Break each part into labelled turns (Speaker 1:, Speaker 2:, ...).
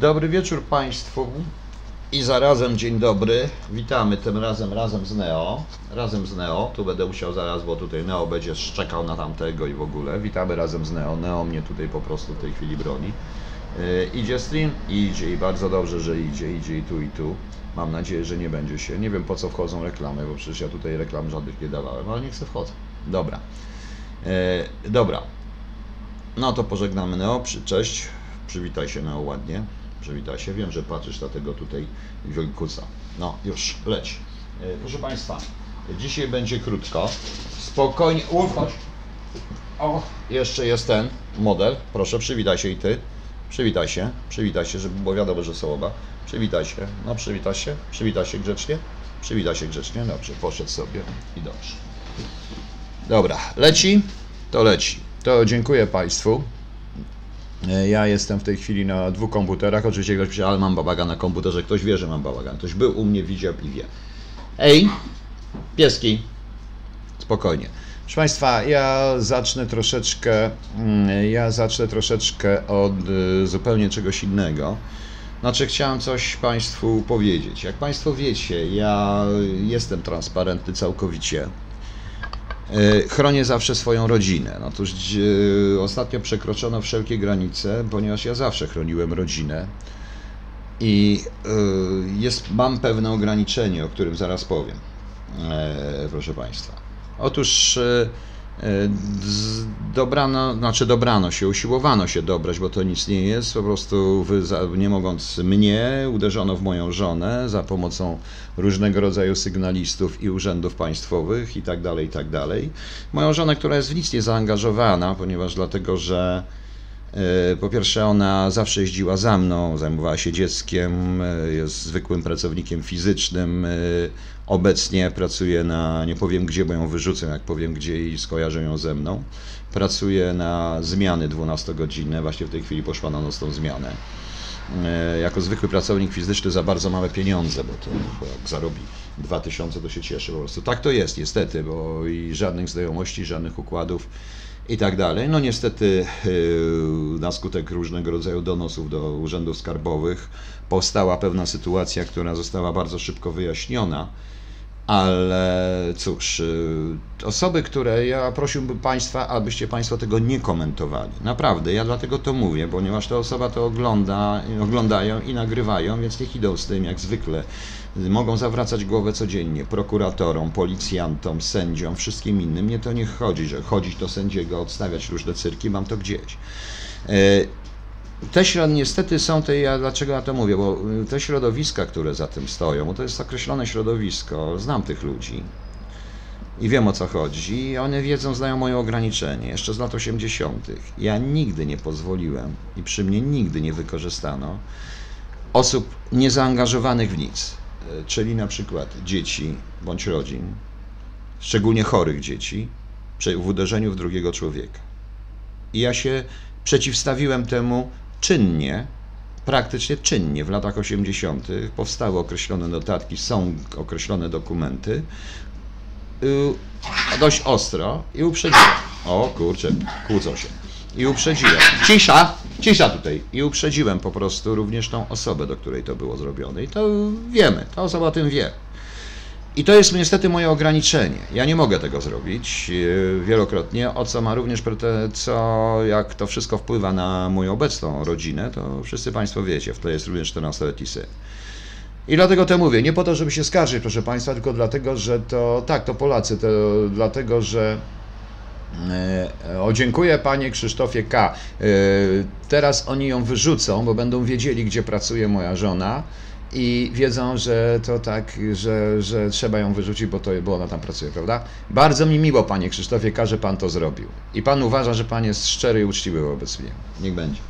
Speaker 1: Dobry wieczór Państwu i zarazem dzień dobry. Witamy tym razem razem z Neo. Razem z Neo. Tu będę musiał zaraz, bo tutaj Neo będzie szczekał na tamtego i w ogóle. Witamy razem z Neo. Neo mnie tutaj po prostu w tej chwili broni. Yy, idzie stream? Idzie i bardzo dobrze, że idzie. Idzie i tu i tu. Mam nadzieję, że nie będzie się. Nie wiem po co wchodzą reklamy, bo przecież ja tutaj reklam żadnych nie dawałem, ale nie chcę wchodzę. Dobra. Yy, dobra. No to pożegnamy Neo. Cześć. Przywitaj się Neo ładnie. Przywitaj się. Wiem, że patrzysz na tego tutaj wielkusa. No, już, leć. E, Proszę Państwa, dzisiaj będzie krótko. Spokojnie. Ufać. O, jeszcze jest ten model. Proszę, przywitaj się i ty. Przywitaj się, przywitaj się, żeby było wiadomo, że są oba. Przywitaj się. No, przywitaj się. Przywitaj się grzecznie. Przywitaj się grzecznie. Dobrze, poszedł sobie i dobrze. Dobra, leci? To leci. To dziękuję Państwu. E, Ja jestem w tej chwili na dwóch komputerach. Oczywiście ktoś pisze, ale mam bałagan na komputerze. Ktoś wie, że mam bałagan. Ktoś był u mnie, widział i wie. Ej, pieski. Spokojnie. Proszę Państwa, ja zacznę troszeczkę, mm, ja zacznę troszeczkę od y, zupełnie czegoś innego. Znaczy, chciałem coś Państwu powiedzieć. Jak Państwo wiecie, ja jestem transparentny całkowicie. E, Chronię zawsze swoją rodzinę. No e, ostatnio przekroczono wszelkie granice, ponieważ ja zawsze chroniłem rodzinę. I e, jest, mam pewne ograniczenie, o którym zaraz powiem, proszę Państwa. Otóż dobrano, znaczy dobrano się, usiłowano się dobrać, bo to nic nie jest, po prostu nie mogąc mnie, uderzono w moją żonę za pomocą różnego rodzaju sygnalistów i urzędów państwowych i tak dalej, i tak dalej. Moją żonę, która jest w nic nie zaangażowana, ponieważ dlatego, że E, Po pierwsze, ona zawsze jeździła za mną, zajmowała się dzieckiem, e, jest zwykłym pracownikiem fizycznym. E, Obecnie pracuje na, nie powiem gdzie, bo ją wyrzucę, jak powiem gdzie i skojarzę ją ze mną. Pracuje na zmiany 12-godzinne, właśnie w tej chwili poszła na nocną zmianę. E, Jako zwykły pracownik fizyczny za bardzo małe pieniądze, bo to bo jak zarobi 2000 to się cieszy po prostu. Tak to jest niestety, bo i żadnych znajomości, żadnych układów i tak dalej. No niestety yy, na skutek różnego rodzaju donosów do urzędów skarbowych powstała pewna sytuacja, która została bardzo szybko wyjaśniona. Ale cóż, yy, osoby, które ja prosiłbym Państwa, abyście Państwo tego nie komentowali. Naprawdę, ja dlatego to mówię, ponieważ ta osoba to ogląda, oglądają i nagrywają, więc niech idą z tym jak zwykle. Mogą zawracać głowę codziennie prokuratorom, policjantom, sędziom, wszystkim innym. Nie to nie chodzi, że chodzić do sędziego, odstawiać różne cyrki, mam to gdzieś. Te środ, niestety są te, ja dlaczego ja to mówię, bo y, te środowiska, które za tym stoją, bo to jest określone środowisko, znam tych ludzi i wiem o co chodzi, i one wiedzą, znają moje ograniczenie, jeszcze z lat 80. Ja nigdy nie pozwoliłem i przy mnie nigdy nie wykorzystano osób niezaangażowanych w nic, y, czyli na przykład dzieci bądź rodzin, szczególnie chorych dzieci, w uderzeniu w drugiego człowieka. I ja się przeciwstawiłem temu czynnie, praktycznie czynnie. W latach 80. powstały określone notatki, są określone dokumenty, y, dość ostro i uprzedziłem. O kurczę, kłócą się. I uprzedziłem. Cisza! Cisza tutaj. I uprzedziłem po prostu również tą osobę, do której to było zrobione. I to wiemy, ta osoba o tym wie. I to jest niestety moje ograniczenie. Ja nie mogę tego zrobić yy, wielokrotnie, o co ma również co jak to wszystko wpływa na moją obecną rodzinę, to wszyscy Państwo wiecie, w tle jest również 14-letni syn. I dlatego to mówię, nie po to, żeby się skarżyć, proszę Państwa, tylko dlatego, że to, tak, to Polacy, to dlatego, że E, O, dziękuję panie Krzysztofie K. E, Teraz oni ją wyrzucą, bo będą wiedzieli, gdzie pracuje moja żona i wiedzą, że to tak, że, że trzeba ją wyrzucić, bo, to, bo ona tam pracuje, prawda? Bardzo mi miło, panie Krzysztofie K., że pan to zrobił. I pan uważa, że pan jest szczery i uczciwy wobec mnie. Niech będzie.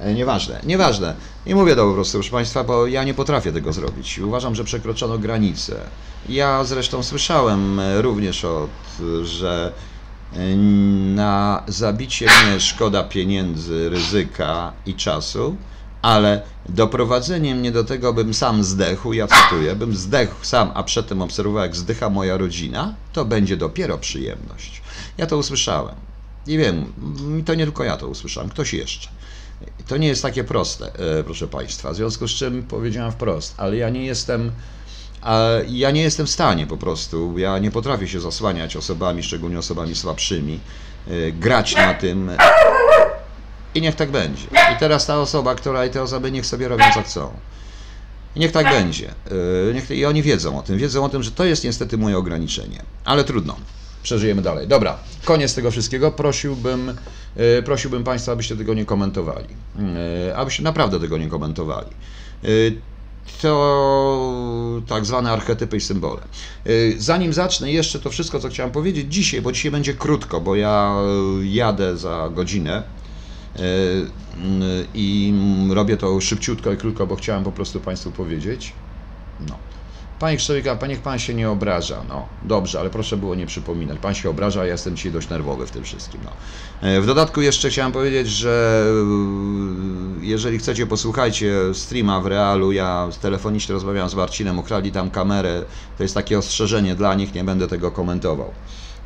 Speaker 1: E, Nieważne, nieważne. Nie mówię to po prostu, proszę Państwa, bo ja nie potrafię tego zrobić. Uważam, że przekroczono granicę. Ja zresztą słyszałem e, również od, że e, na zabicie mnie szkoda pieniędzy, ryzyka i czasu, ale doprowadzenie mnie do tego, bym sam zdechł, ja cytuję, bym zdechł sam, a przedtem obserwował, jak zdycha moja rodzina, to będzie dopiero przyjemność. Ja to usłyszałem. I wiem, to nie tylko ja to usłyszałem, ktoś jeszcze. To nie jest takie proste, e, proszę Państwa. W związku z czym powiedziałem wprost, ale ja nie jestem. Ja nie jestem w stanie po prostu, ja nie potrafię się zasłaniać osobami, szczególnie osobami słabszymi, e, grać na tym i niech tak będzie. I teraz ta osoba, która i te osoby niech sobie robią co chcą. I niech tak będzie. E, Niech, I oni wiedzą o tym, wiedzą o tym, że to jest niestety moje ograniczenie. Ale trudno. Przeżyjemy dalej. Dobra, koniec tego wszystkiego. Prosiłbym, e, prosiłbym Państwa, abyście tego nie komentowali. E, Abyście naprawdę tego nie komentowali. To tak zwane archetypy i symbole. Zanim zacznę jeszcze to wszystko, co chciałem powiedzieć dzisiaj, bo dzisiaj będzie krótko, bo ja jadę za godzinę i robię to szybciutko i krótko, bo chciałem po prostu Państwu powiedzieć. No. Panie Krzyżowika, panie, niech Pan się nie obraża. No, dobrze, ale proszę było nie przypominać. Pan się obraża, a ja jestem dzisiaj dość nerwowy w tym wszystkim. No. E, W dodatku jeszcze chciałem powiedzieć, że e, jeżeli chcecie, posłuchajcie streama w realu. Ja telefonicznie rozmawiałem z Marcinem, ukradli tam kamerę. To jest takie ostrzeżenie dla nich, nie będę tego komentował.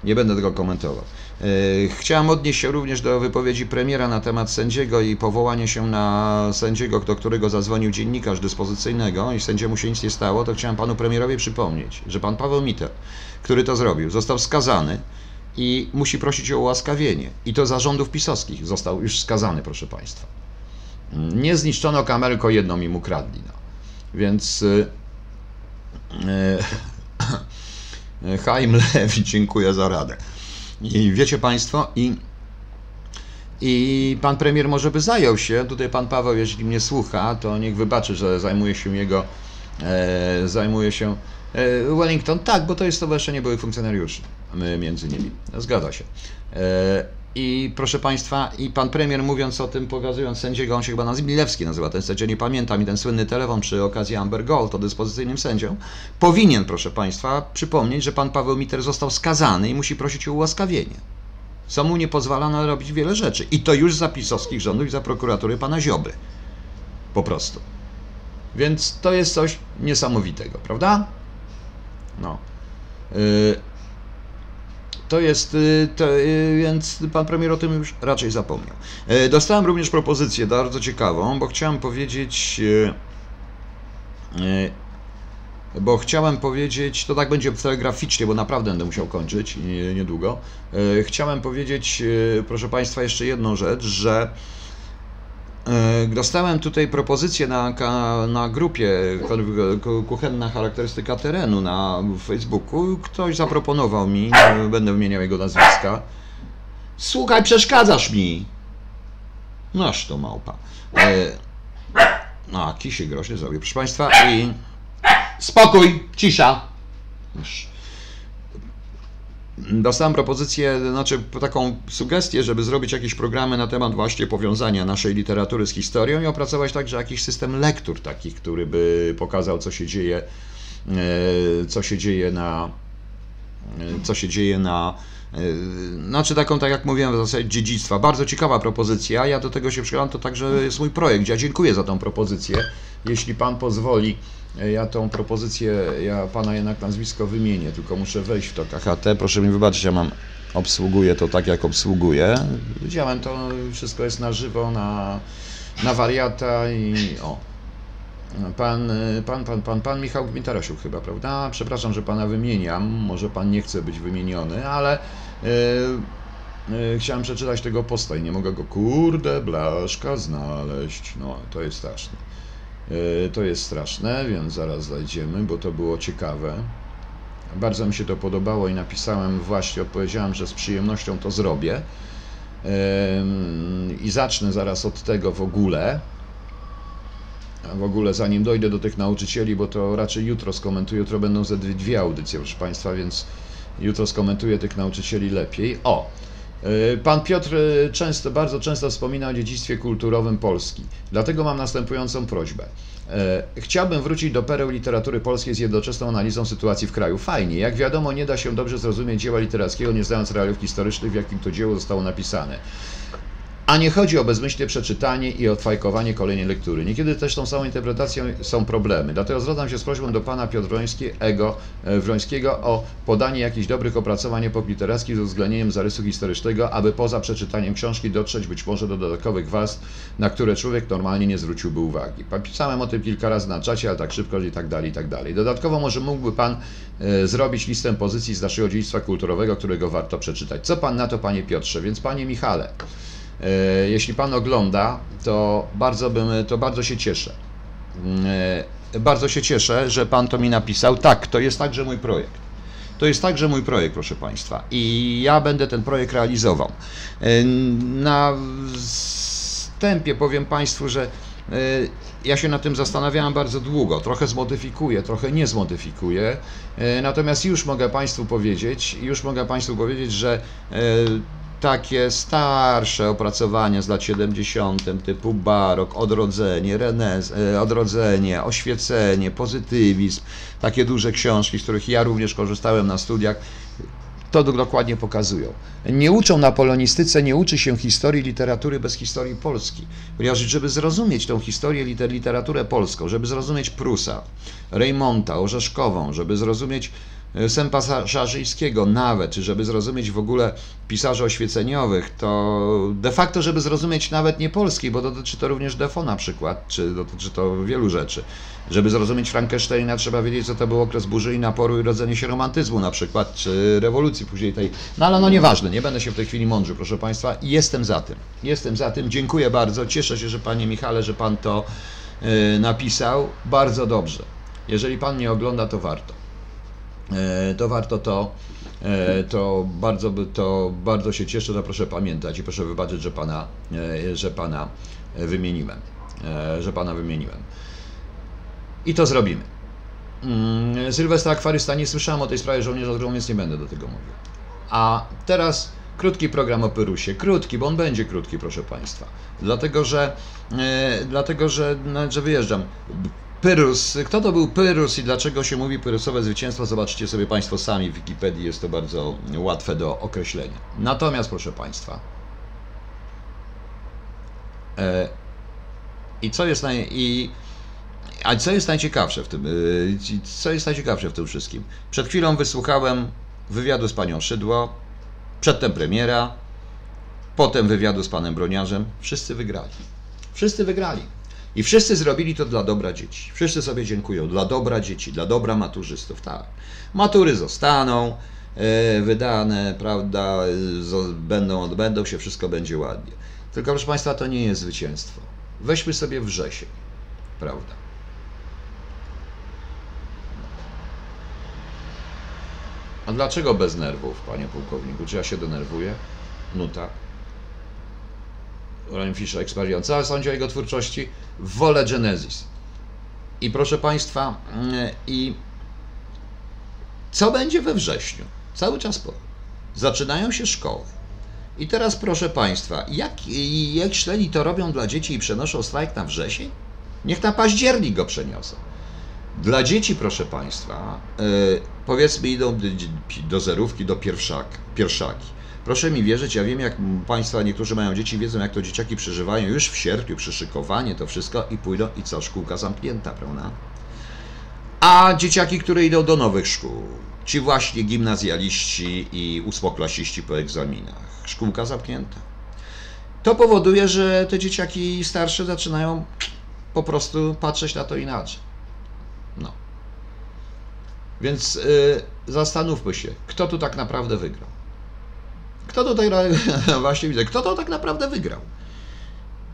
Speaker 1: Nie będę tego komentował. E, Chciałem odnieść się również do wypowiedzi premiera na temat sędziego i powołanie się na sędziego, do którego zadzwonił dziennikarz dyspozycyjnego i sędziemu się nic nie stało, to chciałem panu premierowi przypomnieć, że pan Paweł Miter, który to zrobił, został skazany i musi prosić o ułaskawienie. I to za rządów pisowskich został już skazany, proszę państwa. Nie zniszczono kamery, tylko jedną im ukradli. No. Więc... y, y, Chaim Lewi, dziękuję za radę. I wiecie Państwo, i, i pan premier może by zajął się, tutaj pan Paweł, jeśli mnie słucha, to niech wybaczy, że zajmuje się jego, e, zajmuje się e, Wellington, tak, bo to jest stowarzyszenie byłych funkcjonariuszy, my między innymi, zgadza się. E, I proszę Państwa, i pan premier mówiąc o tym, pokazując sędziego, on się chyba Milewski nazywa, ten sędzia, nie pamiętam, i ten słynny telefon przy okazji Amber Gold o dyspozycyjnym sędzią, powinien, proszę Państwa, przypomnieć, że pan Paweł Miter został skazany i musi prosić o ułaskawienie. Co mu nie pozwala na robić wiele rzeczy. I to już za pisowskich rządów i za prokuratury pana Ziobry. Po prostu. Więc to jest coś niesamowitego, prawda? No. Y, to jest, y, to, y, więc pan premier o tym już raczej zapomniał. Y, Dostałem również propozycję bardzo ciekawą, bo chciałem powiedzieć, y, bo chciałem powiedzieć, to tak będzie telegraficznie, bo naprawdę będę musiał kończyć nie- niedługo. Y, Chciałem powiedzieć, proszę Państwa, jeszcze jedną rzecz, że E, Dostałem tutaj propozycję na, na grupie Kuchenna charakterystyka terenu na Facebooku. Ktoś zaproponował mi, nie będę wymieniał jego nazwiska. Słuchaj, przeszkadzasz mi! Noż to małpa. E, a, kisy groźny zrobił, proszę Państwa. I spokój, cisza. Już. Dostałem propozycję, znaczy taką sugestię, żeby zrobić jakieś programy na temat właśnie powiązania naszej literatury z historią i opracować także jakiś system lektur takich, który by pokazał, co się dzieje, e, co się dzieje na, e, co się dzieje na, e, znaczy taką, tak jak mówiłem, w zasadzie dziedzictwa. Bardzo ciekawa propozycja, ja do tego się przychylam, to także jest mój projekt. Ja dziękuję za tą propozycję. Jeśli Pan pozwoli, ja tą propozycję, ja Pana jednak nazwisko wymienię, tylko muszę wejść w to KHT. Proszę mi wybaczyć, ja mam, obsługuję to tak, jak obsługuję. Widziałem, to wszystko jest na żywo, na, na wariata i o. Pan, pan, pan, pan, pan Michał Gmitarosiuk chyba, prawda? Przepraszam, że pana wymieniam, może pan nie chce być wymieniony, ale y, y, chciałem przeczytać tego posta i nie mogę go, kurde, blaszka znaleźć. No, to jest straszne. Y, to jest straszne, więc zaraz zajdziemy, bo to było ciekawe. Bardzo mi się to podobało i napisałem właśnie, odpowiedziałem, że z przyjemnością to zrobię. I zacznę zaraz od tego w ogóle. W ogóle zanim dojdę do tych nauczycieli, bo to raczej jutro skomentuję, jutro będą ze dwie, dwie audycje, proszę Państwa, więc jutro skomentuję tych nauczycieli lepiej. O! Y, Pan Piotr y, często, bardzo często wspomina o dziedzictwie kulturowym Polski. Dlatego mam następującą prośbę. E, Chciałbym wrócić do pereł literatury polskiej z jednoczesną analizą sytuacji w kraju. Fajnie. Jak wiadomo, nie da się dobrze zrozumieć dzieła literackiego, nie znając realiów historycznych, w jakim to dzieło zostało napisane. A nie chodzi o bezmyślne przeczytanie i odfajkowanie kolejnej lektury. Niekiedy też tą samą interpretacją są problemy. Dlatego zwracam się z prośbą do pana Piotrońskiego e, Wrońskiego o podanie jakichś dobrych opracowań epok literackich z uwzględnieniem zarysu historycznego, aby poza przeczytaniem książki dotrzeć być może do dodatkowych warstw, na które człowiek normalnie nie zwróciłby uwagi. Pisałem o tym kilka razy na czacie, ale tak szybko i tak dalej, i tak dalej. Dodatkowo może mógłby pan e, zrobić listę pozycji z naszego dziedzictwa kulturowego, którego warto przeczytać. Co pan na to, panie Piotrze? Więc panie Michale, jeśli Pan ogląda, to bardzo, bym, to bardzo się cieszę. E, bardzo się cieszę, że Pan to mi napisał. Tak, to jest także mój projekt. To jest także mój projekt, proszę Państwa. I ja będę ten projekt realizował. E, na wstępie powiem Państwu, że ja się nad tym zastanawiałem bardzo długo. Trochę zmodyfikuję, trochę nie zmodyfikuję. Natomiast już mogę Państwu powiedzieć, już mogę Państwu powiedzieć, że takie starsze opracowania z lat 70. typu barok, odrodzenie, renez, e, odrodzenie, oświecenie, pozytywizm, takie duże książki, z których ja również korzystałem na studiach, to dokładnie pokazują. Nie uczą na polonistyce, nie uczy się historii literatury bez historii Polski. Ponieważ, żeby zrozumieć tą historię, literaturę polską, żeby zrozumieć Prusa, Reymonta, Orzeszkową, żeby zrozumieć E, Sępa Szarzyńskiego nawet, żeby zrozumieć w ogóle pisarzy oświeceniowych, to de facto, żeby zrozumieć nawet nie polski, bo dotyczy to również Defo na przykład, czy dotyczy to wielu rzeczy. Żeby zrozumieć Frankensteina, trzeba wiedzieć, co to był okres burzy i naporu i rodzenie się romantyzmu na przykład, czy rewolucji później tej. No ale no nieważne, nie będę się w tej chwili mądrzył, proszę Państwa. Jestem za tym. Jestem za tym. Dziękuję bardzo. Cieszę się, że Panie Michale, że Pan to yy, napisał. Bardzo dobrze. Jeżeli Pan nie ogląda, to warto. E, to warto to, e, to bardzo, to bardzo się cieszę, to proszę pamiętać i proszę wybaczyć, że Pana, e, że pana wymieniłem, że Pana wymieniłem. I to zrobimy. Mm, Sylwestra Akwarysta, nie słyszałem o tej sprawie żołnierza drogą, więc nie będę do tego mówił. A teraz krótki program o Pyrusie. Krótki, bo on będzie krótki, proszę Państwa. Dlatego, że, dlatego, że, no, że wyjeżdżam. Pyrrhus. Kto to był Pyrrhus i dlaczego się mówi Pyrrhusowe zwycięstwo? Zobaczcie sobie Państwo sami w Wikipedii, jest to bardzo łatwe do określenia. Natomiast, proszę Państwa, e, i co jest naj... I, a co jest najciekawsze w tym, e, co jest najciekawsze w tym wszystkim? Przed chwilą wysłuchałem wywiadu z panią Szydło, przedtem premiera, potem wywiadu z panem Broniarzem. Wszyscy wygrali. Wszyscy wygrali. I wszyscy zrobili to dla dobra dzieci. Wszyscy sobie dziękują. Dla dobra dzieci, dla dobra maturzystów. Tak. Matury zostaną e, wydane, prawda, będą, odbędą się, wszystko będzie ładnie. Tylko proszę Państwa, to nie jest zwycięstwo. Weźmy sobie wrzesień, prawda. A dlaczego bez nerwów, panie pułkowniku? Czy ja się denerwuję? No tak. Ryan Fisher Experience. Co sądzi o jego twórczości? Wolę Genesis. I proszę Państwa, mm, i co będzie we wrześniu? Cały czas po. Zaczynają się szkoły. I teraz proszę Państwa, jak, śleni to robią dla dzieci i przenoszą strajk na wrzesień? Niech na październik go przeniosą. Dla dzieci, proszę Państwa, yy, powiedzmy idą do zerówki, do pierwszak, pierwszaki. Proszę mi wierzyć, ja wiem jak Państwa, niektórzy mają dzieci, wiedzą jak to dzieciaki przeżywają już w sierpniu, przyszykowanie, to wszystko i pójdą i co, szkółka zamknięta, prawda? A dzieciaki, które idą do nowych szkół, ci właśnie gimnazjaliści i ósmoklasiści po egzaminach, szkółka zamknięta. To powoduje, że te dzieciaki starsze zaczynają po prostu patrzeć na to inaczej. No. Więc yy, zastanówmy się, kto tu tak naprawdę wygrał. Kto tutaj, właśnie widzę, kto to tak naprawdę wygrał?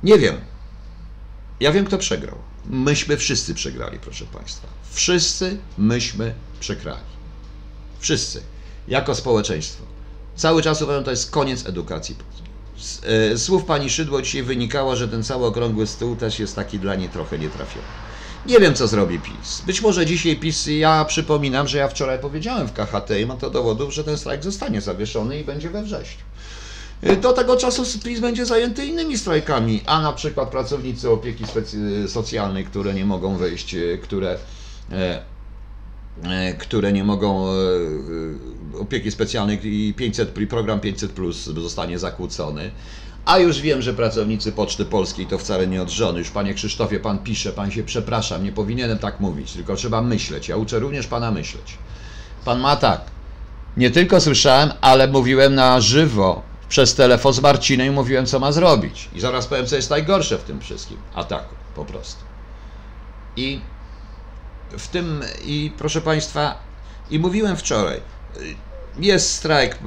Speaker 1: Nie wiem. Ja wiem, kto przegrał. Myśmy wszyscy przegrali, proszę Państwa. Wszyscy myśmy przegrali. Wszyscy. Jako społeczeństwo. Cały czas uważam, to jest koniec edukacji. Z e, słów pani Szydło dzisiaj wynikało, że ten cały okrągły stół też jest taki dla niej trochę nietrafiony. Nie wiem, co zrobi PiS. Być może dzisiaj PiS, ja przypominam, że ja wczoraj powiedziałem w KHT i mam to dowodów, że ten strajk zostanie zawieszony i będzie we wrześniu. Y, do tego czasu PiS będzie zajęty innymi strajkami, a na przykład pracownicy opieki socjalnej, które nie mogą wejść, y, które e, e, które nie mogą e, opieki specjalnej i 500, program 500 plus zostanie zakłócony, A już wiem, że pracownicy Poczty Polskiej to wcale nie od żony. Już panie Krzysztofie, pan pisze, pan się przepraszam, nie powinienem tak mówić, tylko trzeba myśleć. Ja uczę również pana myśleć. Pan ma tak. Nie tylko słyszałem, ale mówiłem na żywo przez telefon z Marcinem i mówiłem, co ma zrobić. I zaraz powiem, co jest najgorsze w tym wszystkim. Ataku, po prostu. I w tym, i proszę Państwa, i mówiłem wczoraj, jest strajk,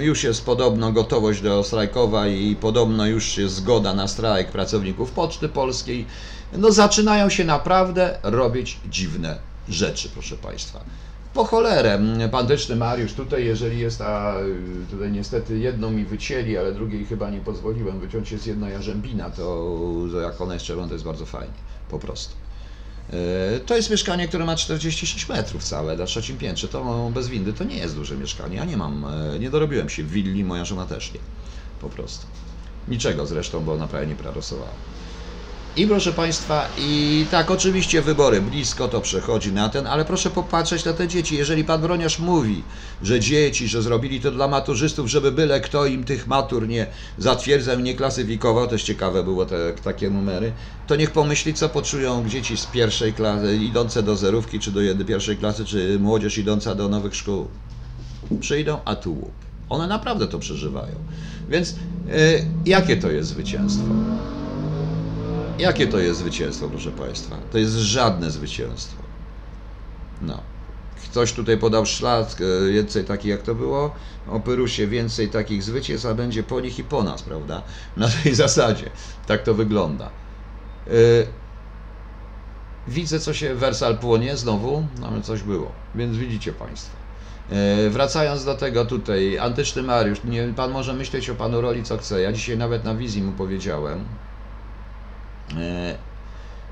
Speaker 1: już jest podobno gotowość do strajkowa i podobno już jest zgoda na strajk pracowników Poczty Polskiej. No zaczynają się naprawdę robić dziwne rzeczy, proszę Państwa. Po cholerę, pantyczny Mariusz, tutaj jeżeli jest, a tutaj niestety jedną mi wycięli, ale drugiej chyba nie pozwoliłem wyciąć, jest jedna jarzębina, to jak ona jest czerwona, to jest bardzo fajnie, po prostu. E, to jest mieszkanie, które ma 46 metrów całe na trzecim piętrze. To bez windy to nie jest duże mieszkanie. Ja nie mam, e, nie dorobiłem się w willi, moja żona też nie. Po prostu. Niczego zresztą, bo ona prawie nie prarosowała. I proszę Państwa, i tak, oczywiście wybory blisko, to przechodzi na ten, ale proszę popatrzeć na te dzieci. Jeżeli Pan Broniarz mówi, że dzieci, że zrobili to dla maturzystów, żeby byle kto im tych matur nie zatwierdzał, nie klasyfikował, też ciekawe było te, takie numery, to niech pomyśli, co poczują dzieci z pierwszej klasy, idące do zerówki, czy do jednej pierwszej klasy, czy młodzież idąca do nowych szkół. Przyjdą, a tu łup. One naprawdę to przeżywają. Więc yy, jakie to jest zwycięstwo? Jakie to jest zwycięstwo, proszę Państwa? To jest żadne zwycięstwo. No. Ktoś tutaj podał szlak, e, więcej takich jak to było, o Pyrusie więcej takich zwycięstw, a będzie po nich i po nas, prawda? Na tej zasadzie. Tak to wygląda. E, widzę, co się Wersal płonie znowu, no coś było, więc widzicie Państwo. E, wracając do tego tutaj, antyczny Mariusz, nie, pan może myśleć o panu roli co chce. Ja dzisiaj nawet na wizji mu powiedziałem,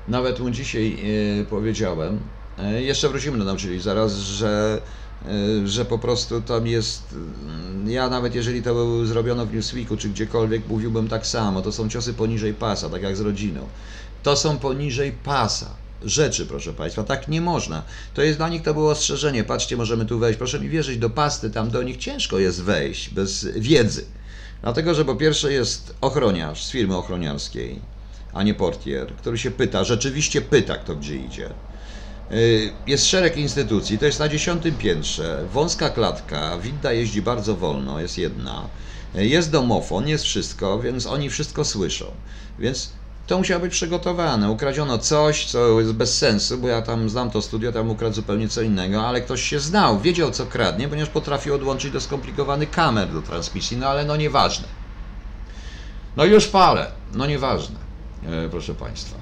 Speaker 1: nawet mu dzisiaj e, powiedziałem, e, jeszcze wrócimy do nauczycieli zaraz, że, że po prostu tam jest, mm, ja nawet jeżeli to było zrobiono w Newsweeku czy gdziekolwiek, mówiłbym tak samo, to są ciosy poniżej pasa, tak jak z rodziną. To są poniżej pasa rzeczy, proszę Państwa. Tak nie można. To jest dla nich to było ostrzeżenie. Patrzcie, możemy tu wejść. Proszę mi wierzyć, do pasty tam do nich ciężko jest wejść bez wiedzy. Dlatego, że po pierwsze jest ochroniarz z firmy ochroniarskiej, a nie portier, który się pyta, rzeczywiście pyta, kto gdzie idzie. Y, jest szereg instytucji, to jest na dziesiątym piętrze, wąska klatka, winda jeździ bardzo wolno, jest jedna. Y, jest domofon, jest wszystko, więc oni wszystko słyszą. Więc to musiało być przygotowane. Ukradziono coś, co jest bez sensu, bo ja tam znam to studio, tam ukradł zupełnie co innego, ale ktoś się znał, wiedział co kradnie, ponieważ potrafił odłączyć do skomplikowanych kamer do transmisji, no ale no nieważne. No już palę, no nieważne. E, proszę Państwa.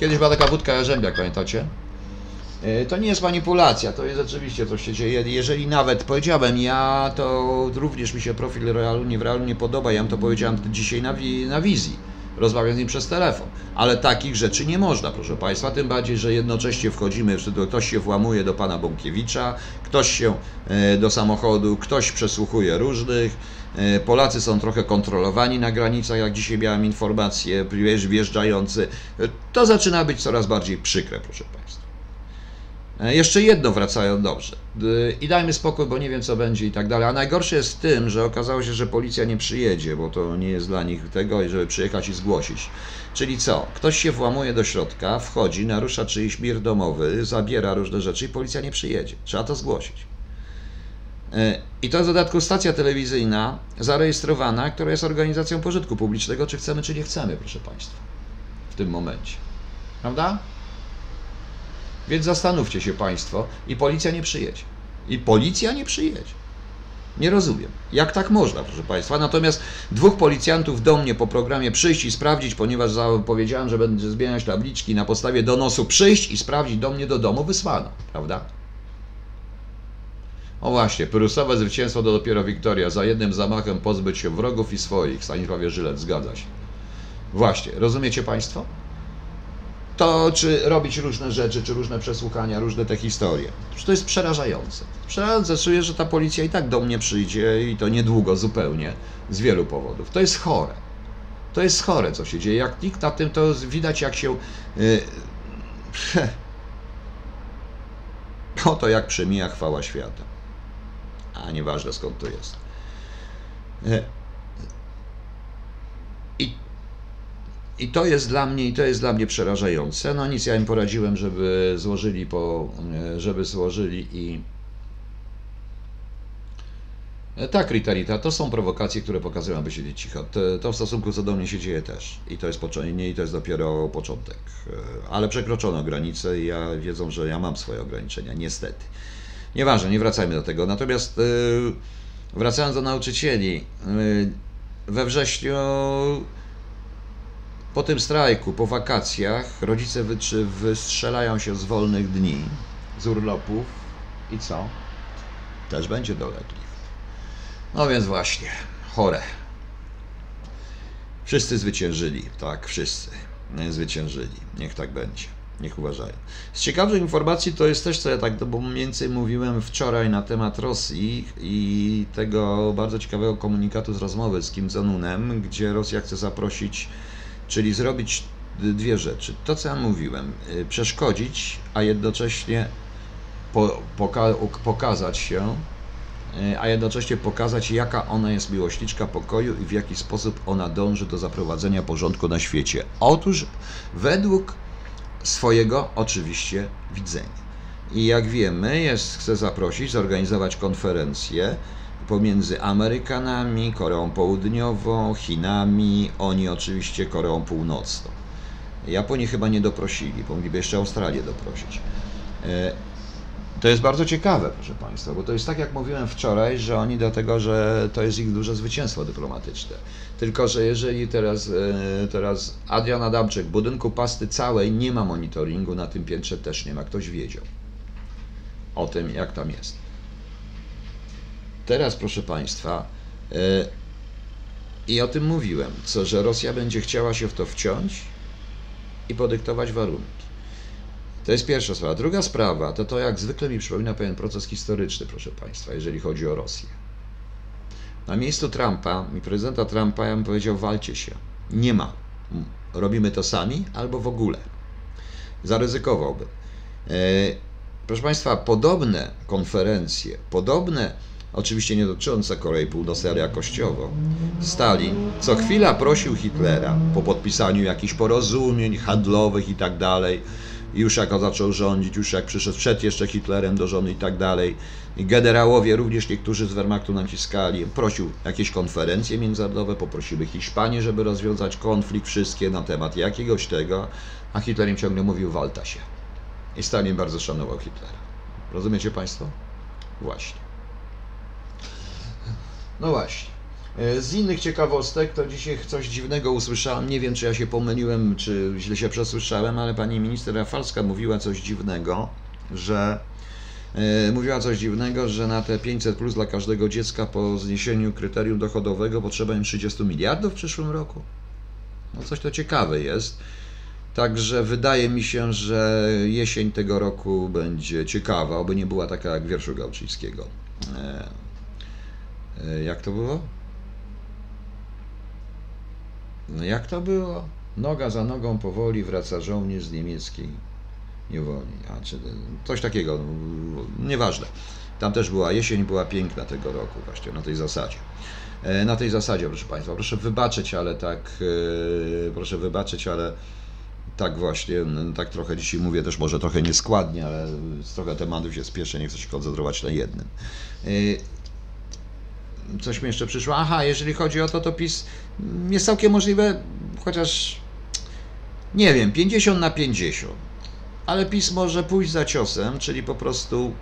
Speaker 1: Kiedyś była taka wódka jarzębiak, pamiętacie? E, to nie jest manipulacja, to jest rzeczywiście coś się dzieje. Jeżeli nawet powiedziałem ja, to również mi się profil realu nie, w realu nie podoba. Ja to powiedziałem dzisiaj na, na wizji. Rozmawiam z nim przez telefon. Ale takich rzeczy nie można, proszę Państwa. Tym bardziej, że jednocześnie wchodzimy, ktoś się włamuje do pana Bąkiewicza, ktoś się e, do samochodu, ktoś przesłuchuje różnych Polacy są trochę kontrolowani na granicach, jak dzisiaj miałem informację, wjeżdżający. E, to zaczyna być coraz bardziej przykre, proszę Państwa. E, jeszcze jedno wracają dobrze. I dajmy spokój, bo nie wiem co będzie i tak dalej. A najgorsze jest w tym, że okazało się, że policja nie przyjedzie, bo to nie jest dla nich tego, żeby przyjechać i zgłosić. Czyli co? Ktoś się włamuje do środka, wchodzi, narusza czyjś mir domowy, zabiera różne rzeczy i policja nie przyjedzie. Trzeba to zgłosić. E, I to w dodatku stacja telewizyjna zarejestrowana, która jest organizacją pożytku publicznego, czy chcemy, czy nie chcemy, proszę Państwa, w tym momencie. Prawda? Więc zastanówcie się Państwo i policja nie przyjedzie. I policja nie przyjedzie. Nie rozumiem. Jak tak można, proszę Państwa? Natomiast dwóch policjantów do mnie po programie przyjść i sprawdzić, ponieważ powiedziałem, że będę zmieniać tabliczki na podstawie donosu, przyjść i sprawdzić do mnie do domu wysłano, prawda? O właśnie, prusowe zwycięstwo to dopiero wiktoria. Za jednym zamachem pozbyć się wrogów i swoich. Stanisławie Żylet, zgadza się. Właśnie, rozumiecie Państwo? To, czy robić różne rzeczy, czy różne przesłuchania, różne te historie. To jest przerażające. Przerażające, czuję, że ta policja i tak do mnie przyjdzie i to niedługo zupełnie, z wielu powodów. To jest chore. To jest chore, co się dzieje. Jak nikt na tym, to widać, jak się... Yy, Oto jak przemija chwała świata a nieważne skąd to jest. E, I, I to jest dla mnie, i to jest dla mnie przerażające. No nic, ja im poradziłem, żeby złożyli po, e, żeby złożyli i E, Tak, Ritarita, to są prowokacje, które pokazują, aby siedzieć cicho. To, w stosunku co do mnie się dzieje też. I to jest początek, i to jest dopiero początek. Ale przekroczono granice i ja wiedzą, że ja mam swoje ograniczenia, niestety. Nieważne, nie wracajmy do tego. Natomiast e, wracając do nauczycieli, e, we wrześniu po tym strajku, po wakacjach, rodzice wystrzelają się z wolnych dni, z urlopów i co? Też będzie dolegliw. No więc właśnie, chore. Wszyscy zwyciężyli, tak, wszyscy zwyciężyli. Niech tak będzie, niech uważają. Z ciekawych informacji to jest też, co ja tak, bo mniej więcej mówiłem wczoraj na temat Rosji i tego bardzo ciekawego komunikatu z rozmowy z Kim Jong-unem, gdzie Rosja chce zaprosić, czyli zrobić dwie rzeczy. To, co ja mówiłem, y, przeszkodzić, a jednocześnie po, poka- pokazać się E, a jednocześnie pokazać, jaka ona jest miłośniczka pokoju i w jaki sposób ona dąży do zaprowadzenia porządku na świecie. Otóż według swojego oczywiście widzenia. I jak wiemy, jest, chce zaprosić, zorganizować konferencję pomiędzy Amerykanami, Koreą Południową, Chinami, oni oczywiście Koreą Północną. Japonii chyba nie doprosili, mogliby jeszcze Australię doprosić. To jest bardzo ciekawe, proszę Państwa, bo to jest tak, jak mówiłem wczoraj, że oni do tego, że to jest ich duże zwycięstwo dyplomatyczne. Tylko, że jeżeli teraz, e, teraz Adrian Adamczyk, budynku pasty całej nie ma monitoringu, na tym piętrze też nie ma, ktoś wiedział o tym, jak tam jest. Teraz, proszę Państwa, e, i o tym mówiłem, co, że Rosja będzie chciała się w to wciąć i podyktować warunki. To jest pierwsza sprawa. Druga sprawa to to, jak zwykle mi przypomina pewien proces historyczny, proszę Państwa, jeżeli chodzi o Rosję. Na miejscu Trumpa, mi prezydenta Trumpa, ja bym powiedział, walcie się. Nie ma. Robimy to sami albo w ogóle. Zaryzykowałbym. E, proszę Państwa, podobne konferencje, podobne, oczywiście nie dotyczące Korei Północnej, ale jakościowo, Stalin co chwila prosił Hitlera po podpisaniu jakichś porozumień handlowych i tak dalej, już jak on zaczął rządzić, już jak przyszedł przed jeszcze Hitlerem do żony i tak dalej. I generałowie, również niektórzy z Wehrmachtu naciskali, prosił jakieś konferencje międzynarodowe, poprosiły Hiszpanię, żeby rozwiązać konflikt, wszystkie na temat jakiegoś tego, a Hitler im ciągle mówił, walta się. I Stalin bardzo szanował Hitlera. Rozumiecie Państwo? Właśnie. No właśnie. E, Z innych ciekawostek to dzisiaj coś dziwnego usłyszałem. Nie wiem, czy ja się pomyliłem, czy źle się przesłyszałem, ale pani minister Rafalska mówiła coś dziwnego, że e, mówiła coś dziwnego, że na te 500 plus dla każdego dziecka po zniesieniu kryterium dochodowego potrzeba im 30 miliardów w przyszłym roku. No coś to ciekawe jest. Także wydaje mi się, że jesień tego roku będzie ciekawa, oby nie była taka jak wierszu Gałczyńskiego. E, e, Jak to było? No jak to było? Noga za nogą powoli wraca żołnierz z niemieckiej niewoli. A czy coś takiego, no, nieważne. Tam też była jesień, była piękna tego roku, właśnie na tej zasadzie. E, Na tej zasadzie, proszę Państwa, proszę wybaczyć, ale tak, e, proszę wybaczyć, ale tak właśnie, no, tak trochę dzisiaj mówię też może trochę nieskładnie, ale trochę tematów się spieszę, nie chcę się koncentrować na jednym. E, coś mi jeszcze przyszło. Aha, jeżeli chodzi o to, to PiS jest całkiem możliwe, chociaż nie wiem, 50 na 50. Ale PiS może pójść za ciosem, czyli po prostu,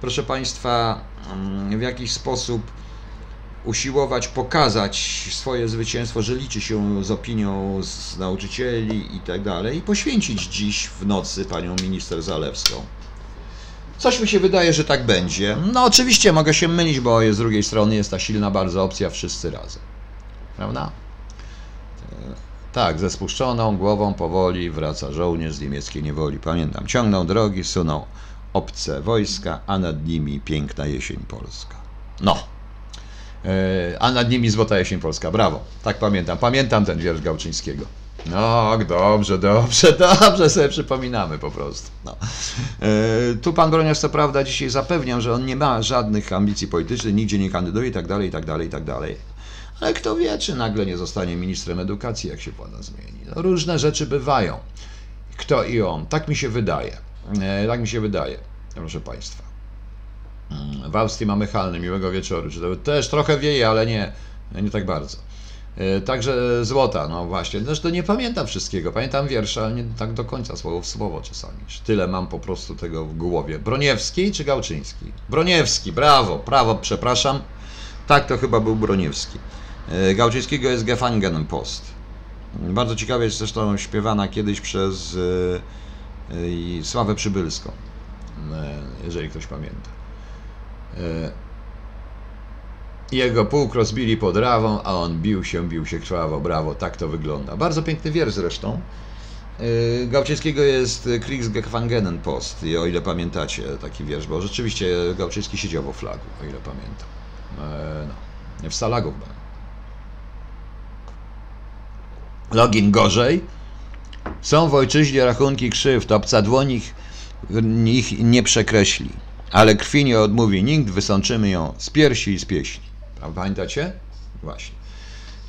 Speaker 1: proszę Państwa, mm, w jakiś sposób usiłować pokazać swoje zwycięstwo, że liczy się z opinią z nauczycieli i tak dalej, i poświęcić dziś w nocy panią minister Zalewską. Coś mi się wydaje, że tak będzie. No oczywiście mogę się mylić, bo z drugiej strony jest ta silna bardzo opcja wszyscy razem. Prawda? E, Tak, ze spuszczoną głową powoli wraca żołnierz z niemieckiej niewoli. Pamiętam, ciągną drogi, suną obce wojska, a nad nimi piękna jesień polska. No. E, A nad nimi złota jesień polska. Brawo. Tak pamiętam. Pamiętam ten wiersz Gałczyńskiego. No, dobrze, dobrze, dobrze sobie przypominamy po prostu. No. E, tu pan Broniarz co prawda dzisiaj zapewniał, że on nie ma żadnych ambicji politycznych, nigdzie nie kandyduje i tak dalej, i tak dalej, i tak dalej. Ale kto wie, czy nagle nie zostanie ministrem edukacji, jak się władza zmieni. No, różne rzeczy bywają. Kto i on. Tak mi się wydaje. E, tak mi się wydaje, proszę państwa. Mm, W Austrii mamy halny, miłego wieczoru. Czy to też trochę wieje, ale nie, nie tak bardzo. E, Także złota, no właśnie. Zresztą nie pamiętam wszystkiego. Pamiętam wiersze, ale nie tak do końca słowo w słowo czasami. Tyle mam po prostu tego w głowie. Broniewski czy Gałczyński? Broniewski, brawo, prawo, przepraszam. Tak, to chyba był Broniewski. E, Gałczyńskiego jest Gefangenpost. Bardzo ciekawie jest zresztą śpiewana kiedyś przez e, e, Sławę Przybylską, e, jeżeli ktoś pamięta. Jego pułk rozbili pod rawą, a on bił się, bił się krwawo. Brawo, tak to wygląda. Bardzo piękny wiersz zresztą. Yy, Gałczyńskiego jest Kriegsgefangenen Post, o ile pamiętacie taki wiersz, bo rzeczywiście Gałczyński siedział w flagu, o ile pamiętam. E, no, w Stalagu chyba. Login gorzej. Są w ojczyźnie rachunki krzywd, obca dłoń ich, ich nie przekreśli. Ale krwi nie odmówi nikt, wysączymy ją z piersi i z pieśni. Pamiętacie? Właśnie.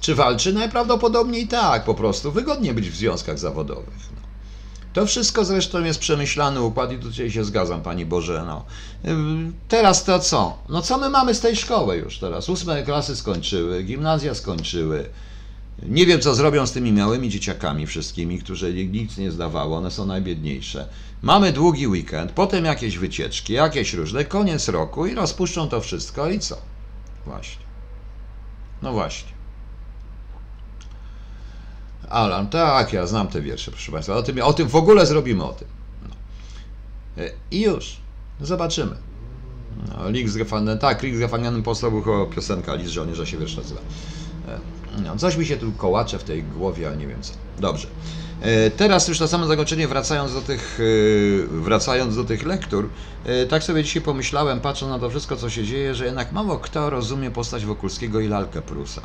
Speaker 1: Czy walczy? Najprawdopodobniej tak, po prostu. Wygodnie być w związkach zawodowych. No. To wszystko zresztą jest przemyślany układ i tutaj się zgadzam, Pani Boże. No. Teraz to co? No co my mamy z tej szkoły już teraz? Ósme klasy skończyły, gimnazja skończyły. Nie wiem, co zrobią z tymi małymi dzieciakami wszystkimi, którzy nic nie zdawało, one są najbiedniejsze. Mamy długi weekend, potem jakieś wycieczki, jakieś różne, koniec roku i rozpuszczą to wszystko i co? Właśnie. No właśnie. Alan, tak, ja znam te wiersze, proszę Państwa. O tym, o tym w ogóle zrobimy o tym. No. E, I już. Zobaczymy. No, Kriegsgefangenen, tak, Kriegsgefangenen posłał był chyba piosenka List żołnierza się wiersz nazywa. E, No, coś mi się tu kołacze w tej głowie, ale nie wiem co. Dobrze. E, Teraz już na samo zakończenie, wracając do tych, e, wracając do tych lektur, e, tak sobie dzisiaj pomyślałem, patrząc na to wszystko, co się dzieje, że jednak mało kto rozumie postać Wokulskiego i lalkę Prusa.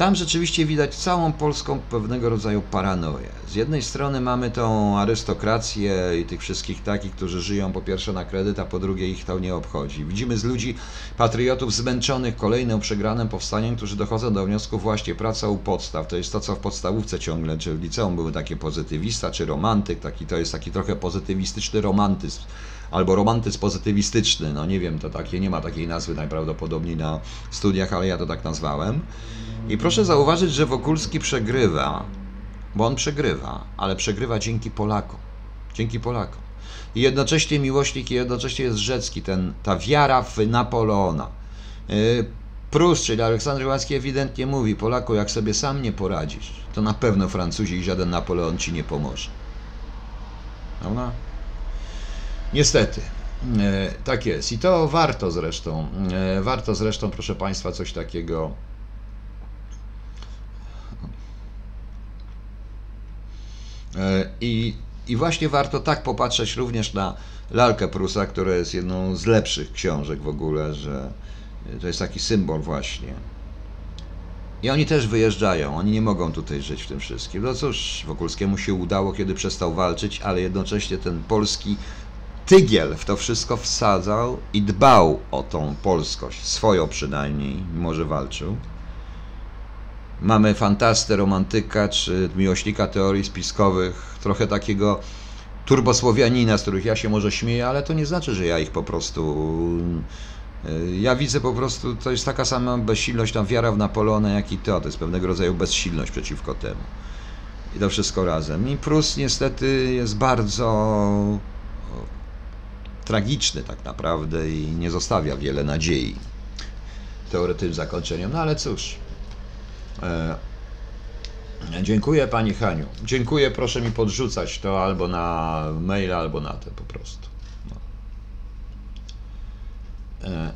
Speaker 1: Tam rzeczywiście widać całą polską pewnego rodzaju paranoję. Z jednej strony mamy tą arystokrację i tych wszystkich takich, którzy żyją po pierwsze na kredyt, a po drugie ich to nie obchodzi. Widzimy z ludzi, patriotów zmęczonych kolejnym przegranym powstaniem, którzy dochodzą do wniosku właśnie praca u podstaw. To jest to, co w podstawówce ciągle, czy w liceum były takie pozytywista, czy romantyk, taki, to jest taki trochę pozytywistyczny romantyzm albo romantyzm pozytywistyczny, no nie wiem, to takie, nie ma takiej nazwy najprawdopodobniej na studiach, ale ja to tak nazwałem. I proszę zauważyć, że Wokulski przegrywa, bo on przegrywa, ale przegrywa dzięki Polakom. Dzięki Polakom. I jednocześnie miłośnik, i jednocześnie jest Rzecki, ten, ta wiara w Napoleona. Yy, Prus, czyli Aleksander Łacki ewidentnie mówi, Polaku, jak sobie sam nie poradzisz, to na pewno Francuzi i żaden Napoleon ci nie pomoże. Prawda? Niestety. E, tak jest. I to warto zresztą, e, warto zresztą, proszę Państwa, coś takiego. E, I, I właśnie warto tak popatrzeć również na Lalkę Prusa, która jest jedną z lepszych książek w ogóle, że to jest taki symbol właśnie. I oni też wyjeżdżają, oni nie mogą tutaj żyć w tym wszystkim. No cóż, Wokulskiemu się udało, kiedy przestał walczyć, ale jednocześnie ten polski tygiel w to wszystko wsadzał i dbał o tą polskość, swoją przynajmniej, mimo że walczył. Mamy fantastę, romantyka czy miłośnika teorii spiskowych, trochę takiego turbosłowianina, z których ja się może śmieję, ale to nie znaczy, że ja ich po prostu... y, Ja widzę po prostu, to jest taka sama bezsilność, tam wiara w Napoleona, jak i to. To jest pewnego rodzaju bezsilność przeciwko temu. I to wszystko razem. I Prus niestety jest bardzo tragiczny tak naprawdę i nie zostawia wiele nadziei teoretycznym zakończeniem. No ale cóż. E, dziękuję Pani Haniu. Dziękuję, proszę mi podrzucać to albo na maila, albo na te po prostu. No. E,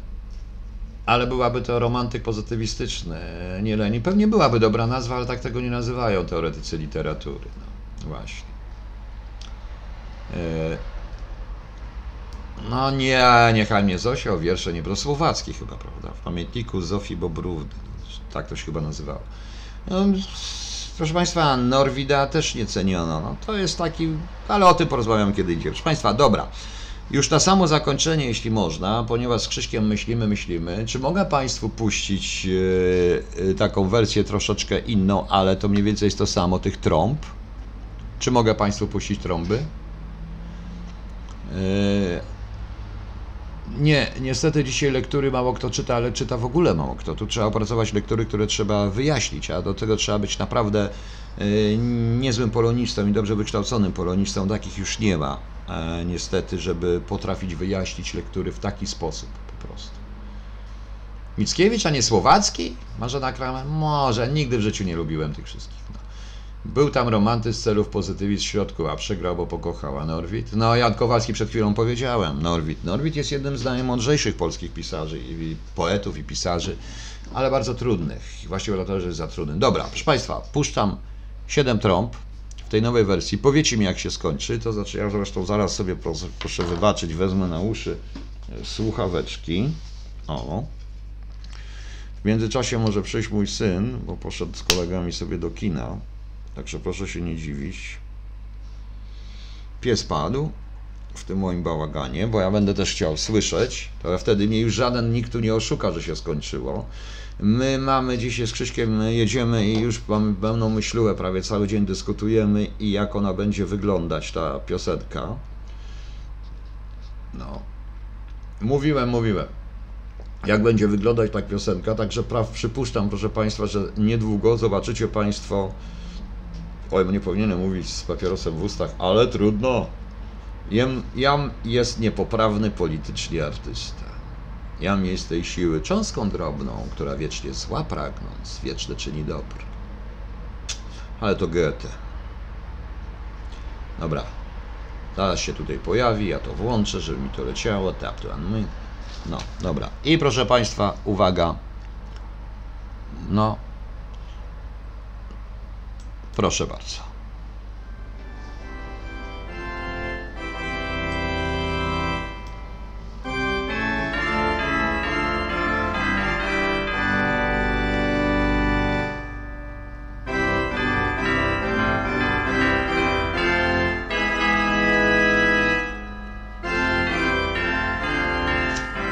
Speaker 1: ale byłaby to romantyk pozytywistyczny, e, nie Lenin. Pewnie byłaby dobra nazwa, ale tak tego nie nazywają teoretycy literatury. No, właśnie. E, no nie, niechaj mnie Zosia o wiersze nie, bo słowacki chyba, prawda? W pamiętniku Zofii Bobrówny. Tak to się chyba nazywało. No, proszę Państwa, Norwida też nie ceniono. No, to jest taki, ale o tym porozmawiamy kiedy indziej. Proszę Państwa, dobra. Już na samo zakończenie, jeśli można, ponieważ z Krzyśkiem myślimy, myślimy, czy mogę Państwu puścić yy, taką wersję troszeczkę inną, ale to mniej więcej jest to samo, tych trąb? Czy mogę Państwu puścić trąby? Yy, nie, niestety dzisiaj lektury mało kto czyta, ale czyta w ogóle mało kto. Tu trzeba opracować lektury, które trzeba wyjaśnić, a do tego trzeba być naprawdę y, niezłym polonistą i dobrze wykształconym polonistą. Takich już nie ma, e, niestety, żeby potrafić wyjaśnić lektury w taki sposób po prostu. Mickiewicz, a nie Słowacki? Marzena Kramer? Może, nigdy w życiu nie lubiłem tych wszystkich. Był tam romantyzm celów pozytywizm w środku, a przegrał, bo pokochał. A Norwid? No, Jan Kowalski przed chwilą powiedziałem. Norwid. Norwid jest jednym z najmądrzejszych polskich pisarzy, i poetów, i pisarzy, ale bardzo trudnych. Właściwie dlatego, że jest za trudny. Dobra, proszę Państwa, puszczam 7 trąb w tej nowej wersji. Powiecie mi, jak się skończy. To znaczy, ja zresztą zaraz sobie proszę, proszę wybaczyć, wezmę na uszy e, słuchaweczki. O. W międzyczasie może przyjść mój syn, bo poszedł z kolegami sobie do kina. Także proszę się nie dziwić. Pies padł w tym moim bałaganie, bo ja będę też chciał słyszeć, to wtedy mnie już żaden nikt tu nie oszuka, że się skończyło. My mamy dzisiaj z Krzyśkiem, jedziemy i już mamy pełną myślułę, prawie cały dzień dyskutujemy i jak ona będzie wyglądać, ta piosenka. No. Mówiłem, mówiłem. Jak będzie wyglądać ta piosenka, także praw przypuszczam, proszę Państwa, że niedługo zobaczycie Państwo Oj, nie powinienem mówić z papierosem w ustach, ale trudno. Jem, jam jest niepoprawny politycznie artysta. Jam jest tej siły cząstką drobną, która wiecznie zła pragnąc, wieczne czyni dobro. Ale to Goethe. Dobra. Zaraz się tutaj pojawi, ja to włączę, żeby mi to leciało. Tap to. No, dobra. I proszę Państwa, uwaga. No, Proszę bardzo.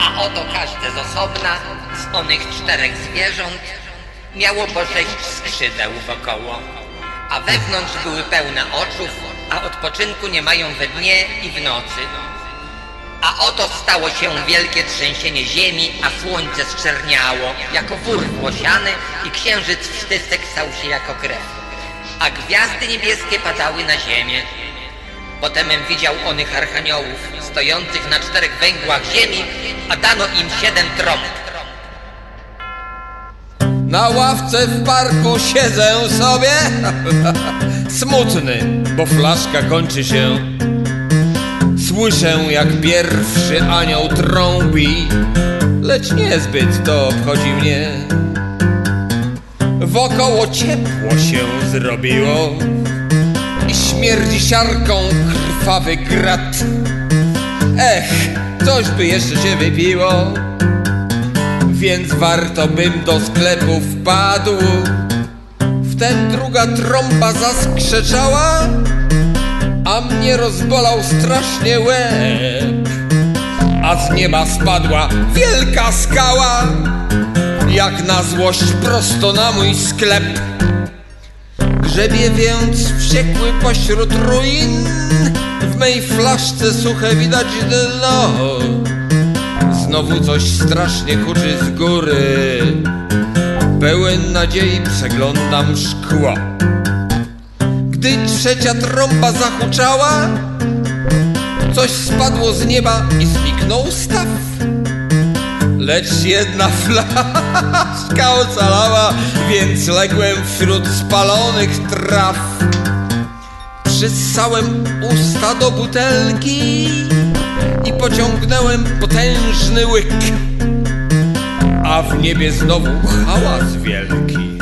Speaker 2: A oto każde z osobna z onych czterech zwierząt miało po sześć skrzydeł wokoło a wewnątrz były pełne oczów, a odpoczynku nie mają we dnie i w nocy. A oto stało się wielkie trzęsienie ziemi, a słońce zczerniało jako wór włosiany i księżyc wstysek stał się jako krew. A gwiazdy niebieskie padały na ziemię. Potemem widział onych archaniołów, stojących na czterech węgłach ziemi, a dano im siedem trąb.
Speaker 3: Na ławce w parku siedzę sobie. Smutny, bo flaszka kończy się. Słyszę jak pierwszy anioł trąbi Lecz niezbyt to obchodzi mnie. Wokoło ciepło się zrobiło I śmierdzi siarką krwawy grat. Ech, coś by jeszcze się wypiło więc warto bym do sklepu wpadł. Wtem druga trąba zaskrzeczała, a mnie rozbolał strasznie łeb. A z nieba spadła wielka skała, jak na złość prosto na mój sklep. Grzebie więc wściekły pośród ruin, w mej flaszce suche widać dno. Znowu coś strasznie huczy z góry. Pełen nadziei przeglądam szkło. Gdy trzecia trąba zahuczała Coś spadło z nieba i zniknął staw. Lecz jedna flaszka ocalała Więc ległem wśród spalonych traw. Przysałem usta do butelki i pociągnąłem potężny łyk. A w niebie znowu hałas wielki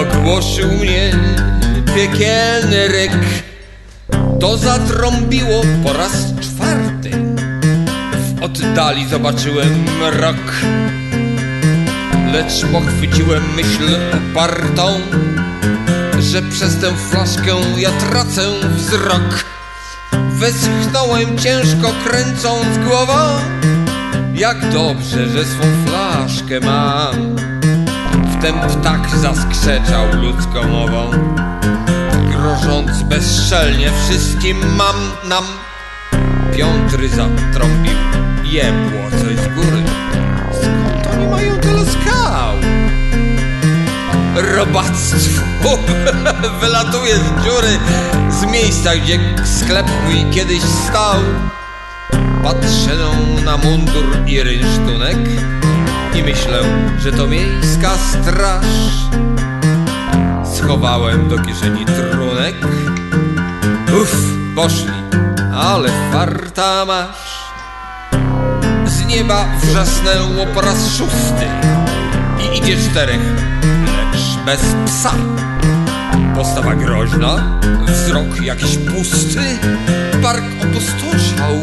Speaker 3: ogłoszył mnie piekielny ryk. To zatrąbiło po raz czwarty. W oddali zobaczyłem mrok, lecz pochwyciłem myśl upartą, że przez tę flaszkę ja tracę wzrok. Westchnąłem ciężko kręcąc głową, jak dobrze, że swą flaszkę mam. Wtem ptak zaskrzeczał ludzką mową, grożąc bezczelnie wszystkim mam nam. Piątry zatrąbił, jebło coś z góry. Robactwo wylatuje z dziury, z miejsca, gdzie sklep mój kiedyś stał. Patrzę na mundur i rynsztunek i myślę, że to miejska straż. Schowałem do kieszeni trunek. Uff, poszli, ale farta masz. Z nieba wrzasnęło po raz szósty i idzie czterech, bez psa. Postawa groźna, wzrok jakiś pusty, park opustoszał,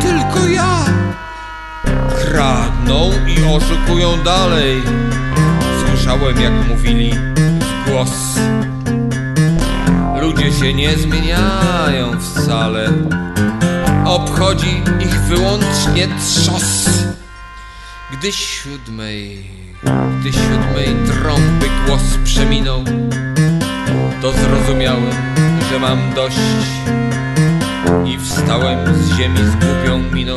Speaker 3: tylko ja. Kradną i oszukują dalej. Słyszałem, jak mówili w głos. Ludzie się nie zmieniają wcale. Obchodzi ich wyłącznie trzos. Gdy siódmej, gdy siódmej trąby głos przeminął, to zrozumiałem, że mam dość i wstałem z ziemi z głupią miną,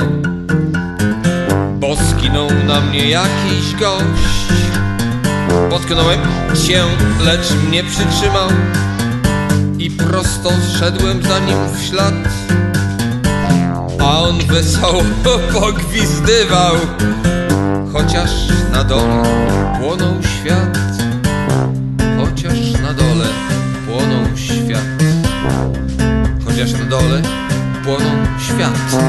Speaker 3: bo skinął na mnie jakiś gość. Potknąłem się, lecz mnie przytrzymał i prosto szedłem za nim w ślad. A on wesoło pogwizdywał, chociaż na dole płonął świat. Chociaż na dole płonął świat. Chociaż na dole płonął świat.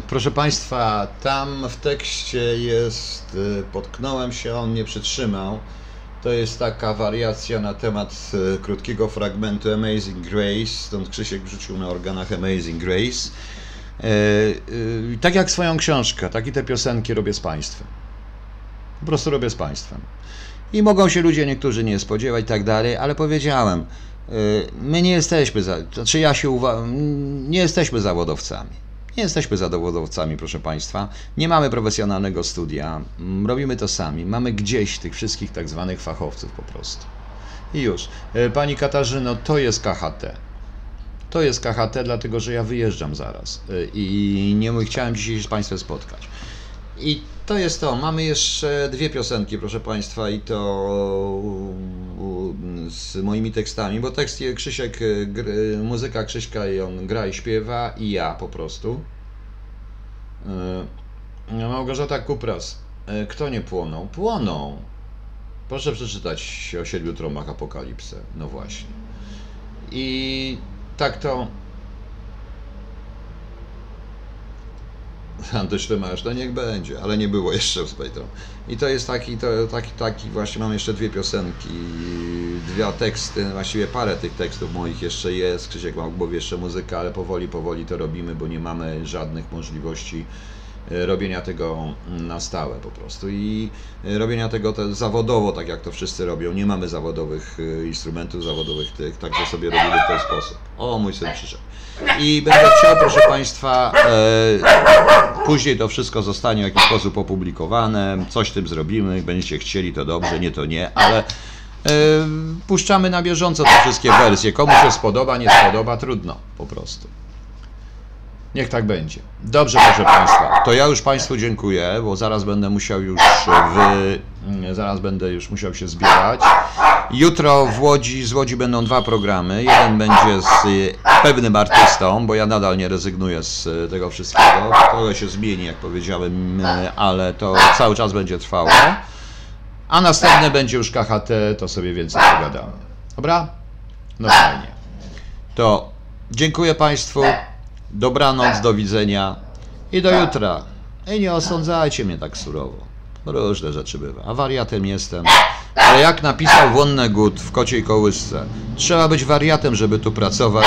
Speaker 1: Proszę Państwa, tam w tekście jest, e, potknąłem się, on mnie przytrzymał. To jest taka wariacja na temat e, krótkiego fragmentu Amazing Grace, stąd Krzysiek wrzucił na organach Amazing Grace. E, e, Tak jak swoją książkę, tak i te piosenki robię z Państwem. Po prostu robię z Państwem. I mogą się ludzie niektórzy nie spodziewać i tak dalej, ale powiedziałem, my nie jesteśmy, za, znaczy ja się uwa- nie jesteśmy zawodowcami. Nie jesteśmy zawodowcami, proszę Państwa. Nie mamy profesjonalnego studia. Mm, Robimy to sami. Mamy gdzieś tych wszystkich tak zwanych fachowców po prostu. I już. Y, Pani Katarzyno, to jest KHT. To jest KHT, dlatego że ja wyjeżdżam zaraz y, i nie chciałem dzisiaj się z Państwem spotkać. I to jest to. Mamy jeszcze dwie piosenki, proszę Państwa, i to z moimi tekstami, bo tekst Krzysiek, muzyka Krzyśka i on gra i śpiewa i ja po prostu. Y, Małgorzata Kupras. Y, Kto nie płonął? Płoną. Proszę przeczytać o siedmiu trąbach Apokalipsę. No właśnie. I tak to Antysztymasz, no niech będzie, ale nie było jeszcze z Pejtrą. I to jest taki, to, taki, taki, właśnie mam jeszcze dwie piosenki, dwa teksty, właściwie parę tych tekstów moich jeszcze jest, Krzysiek ma w głowie jeszcze muzykę, ale powoli, powoli to robimy, bo nie mamy żadnych możliwości robienia tego na stałe po prostu i e, robienia tego te zawodowo, tak jak to wszyscy robią. Nie mamy zawodowych e, instrumentów, zawodowych tych, także sobie robimy w ten sposób. O, mój syn przyszedł. I będę chciał, proszę Państwa, e, później to wszystko zostanie w jakiś sposób opublikowane, coś tym zrobimy, będziecie chcieli, to dobrze, nie to nie, ale e, puszczamy na bieżąco te wszystkie wersje. Komu się spodoba, nie spodoba, trudno po prostu. Niech tak będzie. Dobrze, proszę Państwa. To ja już Państwu dziękuję, bo zaraz będę musiał już wy... zaraz będę już musiał się zbierać. Jutro w Łodzi, z Łodzi będą dwa programy. Jeden będzie z y, pewnym artystą, bo ja nadal nie rezygnuję z y, tego wszystkiego. Trochę się zmieni, jak powiedziałem, ale to cały czas będzie trwało. A następne będzie już KHT, to sobie więcej pogadamy. Dobra? No fajnie. To dziękuję Państwu. Dobranoc, do widzenia i do jutra. I nie osądzajcie mnie tak surowo. Różne rzeczy bywa. A wariatem jestem. Ale jak napisał Wonnegut w Kociej Kołysce, trzeba być wariatem, żeby tu pracować,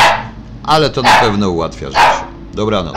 Speaker 1: ale to na pewno ułatwia życie. Dobranoc.